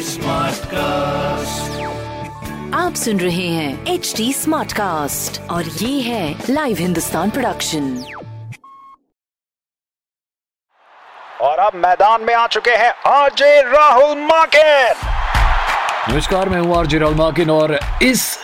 Smart cast आप सुन रहे हैं एच डी स्मार्ट कास्ट और ये है लाइव हिंदुस्तान प्रोडक्शन और अब मैदान में आ चुके हैं अजय राहुल मार्केट नमस्कार मैं हूँ आरजे राहुल मार्किन और इस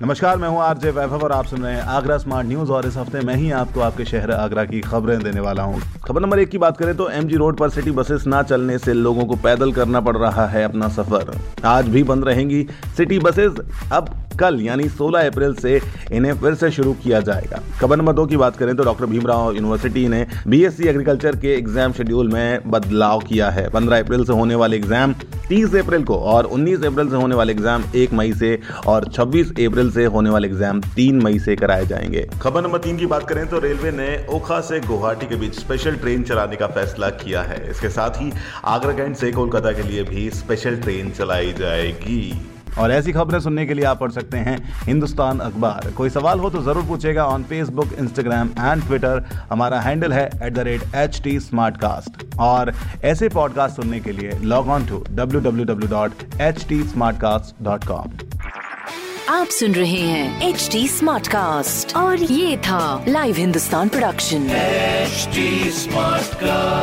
नमस्कार, मैं हूँ आरजे वैभव और आप सुन रहे हैं आगरा स्मार्ट न्यूज़ और इस हफ़्ते मैं ही आपको आपके शहर आगरा की खबरें देने वाला हूँ। खबर नंबर एक की बात करें तो एमजी रोड पर सिटी बसेस ना चलने से लोगों को पैदल करना पड़ रहा है अपना सफ़र। आज भी बंद रहेंगी सिटी बसेस। अब कल, यानी 16 अप्रैल से इन्हें फिर से शुरू किया जाएगा। खबर नंबर दो की बात करें तो डॉक्टर भीमराव यूनिवर्सिटी ने बीएससी एग्रीकल्चर के एग्ज़ाम शेड्यूल में बदलाव किया है। 15 अप्रैल से होने वाले एग्ज़ाम 30 अप्रैल को और 19 अप्रैल से होने वाले एग्ज़ाम 1 मई से और 26 अप्रैल से होने वाले एग्ज़ाम 3 मई से कराए जाएँगे। खबर नंबर तीन की बात करें तो रेलवे ने ओखा से गुवाहाटी के बीच स्पेशल ट्रेन चलाने का फैसला किया है। इसके साथ ही आगरा कैंट से कोलकाता के लिए भी स्पेशल ट्रेन चलाई जाएगी। और ऐसी खबरें सुनने के लिए आप पढ़ सकते हैं हिंदुस्तान अखबार। कोई सवाल हो तो ज़रूर पूछेगा on Facebook Instagram and Twitter हमारा हैंडल है at the rate H T smart cast और ऐसे पॉडकास्ट सुनने के लिए log on to W W W dot H T smart cast dot com आप सुन रहे हैं एच टी स्मार्ट कास्ट और ये था live Hindustan production smart cast